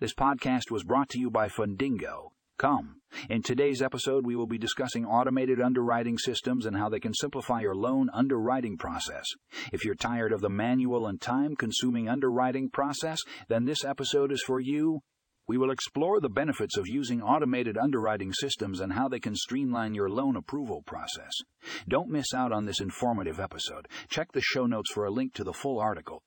This podcast was brought to you by Fundingo. Come. In today's episode, we will be discussing automated underwriting systems and how they can simplify your loan underwriting process. If you're tired of the manual and time consuming underwriting process, then this episode is for you. We will explore the benefits of using automated underwriting systems and how they can streamline your loan approval process. Don't miss out on this informative episode. Check the show notes for a link to the full article.